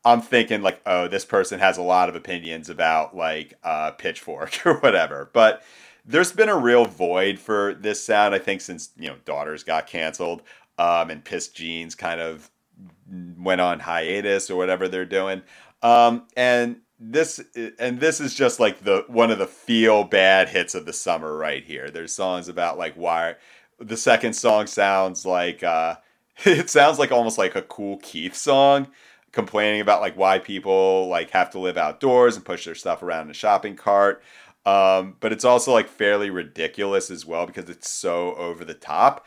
I'm thinking like, oh, this person has a lot of opinions about like uh, Pitchfork or whatever. But there's been a real void for this sound, I think, since you know Daughters got canceled um, and Pissed Jeans kind of went on hiatus or whatever they're doing. Um, and this and this is just like the one of the feel bad hits of the summer right here. There's songs about like why the second song sounds like uh, it sounds like almost like a Kool Keith song complaining about like why people like have to live outdoors and push their stuff around in a shopping cart. Um, but it's also like fairly ridiculous as well because it's so over the top.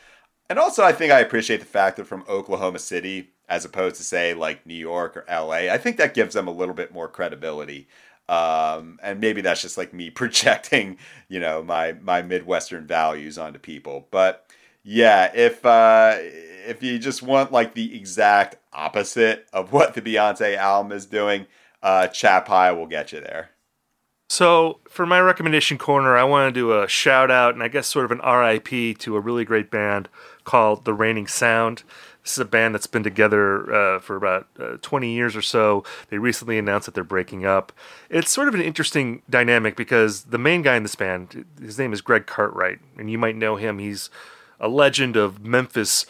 And also, I think I appreciate the fact that from Oklahoma City, as opposed to say like New York or LA, I think that gives them a little bit more credibility. Um, and maybe that's just like me projecting, you know, my my Midwestern values onto people. But yeah, if uh, if you just want like the exact opposite of what the Beyonce album is doing, uh, Chat Pile will get you there. So, for my recommendation corner, I want to do a shout out and I guess sort of an RIP to a really great band called The Reigning Sound. This is a band that's been together uh, for about uh, 20 years or so. They recently announced that they're breaking up. It's sort of an interesting dynamic because the main guy in this band, his name is Greg Cartwright, and you might know him. He's a legend of Memphis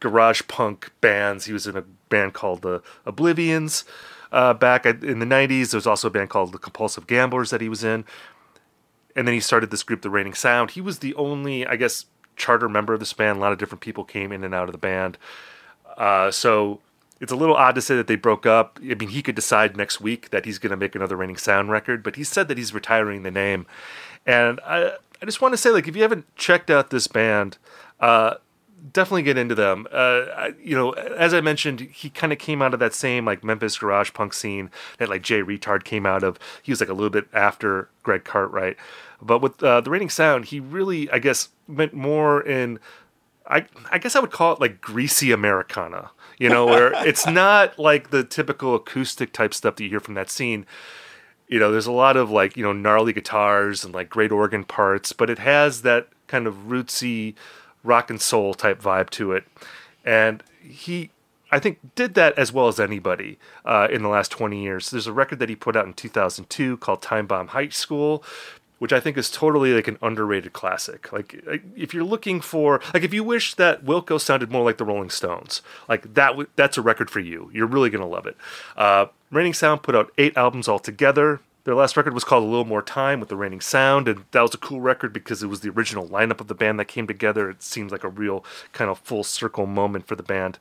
garage punk bands. He was in a band called the Oblivions uh, back in the 90s. There was also a band called the Compulsive Gamblers that he was in. And then he started this group, The Reigning Sound. He was the only, I guess, charter member of this band. A lot of different people came in and out of the band. Uh, so it's a little odd to say that they broke up. I mean, he could decide next week that he's going to make another Reigning Sound record, but he said that he's retiring the name. And I, I just want to say, like, if you haven't checked out this band, uh, definitely get into them. Uh, I- you know, as I mentioned, he kind of came out of that same like Memphis garage punk scene that like Jay Reatard came out of. He was like a little bit after Greg Cartwright, but with uh, the Reigning Sound, he really, I guess, meant more in. I I guess I would call it like greasy Americana. You know, where it's not like the typical acoustic type stuff that you hear from that scene you know, there's a lot of like, you know, gnarly guitars and like great organ parts, but it has that kind of rootsy rock and soul type vibe to it. And he, I think, did that as well as anybody uh, in the last 20 years. There's a record that he put out in 2002 called Time Bomb High School, which I think is totally like an underrated classic. Like, if you're looking for, like, if you wish that Wilco sounded more like the Rolling Stones, like that, that's a record for you. You're really gonna love it. Uh, Reigning Sound put out eight albums altogether. Their last record was called A Little More Time with the Reigning Sound, and that was a cool record because it was the original lineup of the band that came together. It seems like a real kind of full circle moment for the band.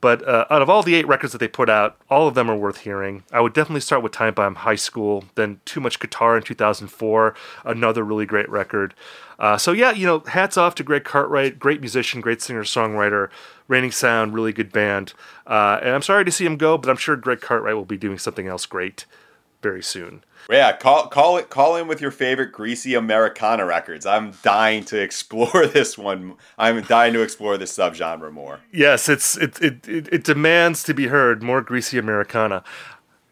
But uh, out of all the eight records that they put out, all of them are worth hearing. I would definitely start with Time Bomb High School, then Too Much Guitar in 2004, another really great record. Uh, so, yeah, you know, hats off to Greg Cartwright, great musician, great singer songwriter. Reigning Sound, really good band. Uh, and I'm sorry to see him go, but I'm sure Greg Cartwright will be doing something else great very soon. Yeah, call call it call in with your favorite greasy Americana records. I'm dying to explore this one. I'm dying to explore this subgenre more. Yes, it's it it, it, it demands to be heard more greasy Americana.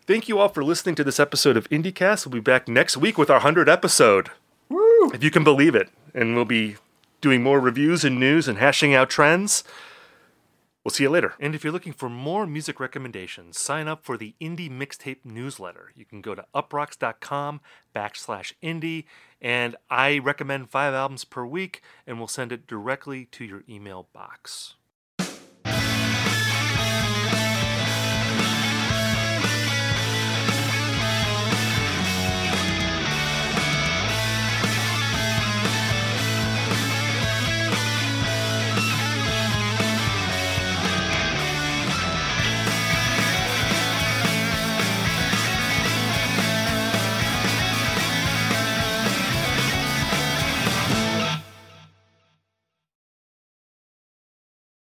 Thank you all for listening to this episode of IndieCast. We'll be back next week with our 100th episode. Woo! If you can believe it. And we'll be doing more reviews and news and hashing out trends. We'll see you later. And if you're looking for more music recommendations, sign up for the Indie Mixtape newsletter. You can go to uproxx.com backslash indie, and I recommend five albums per week, and we'll send it directly to your email box.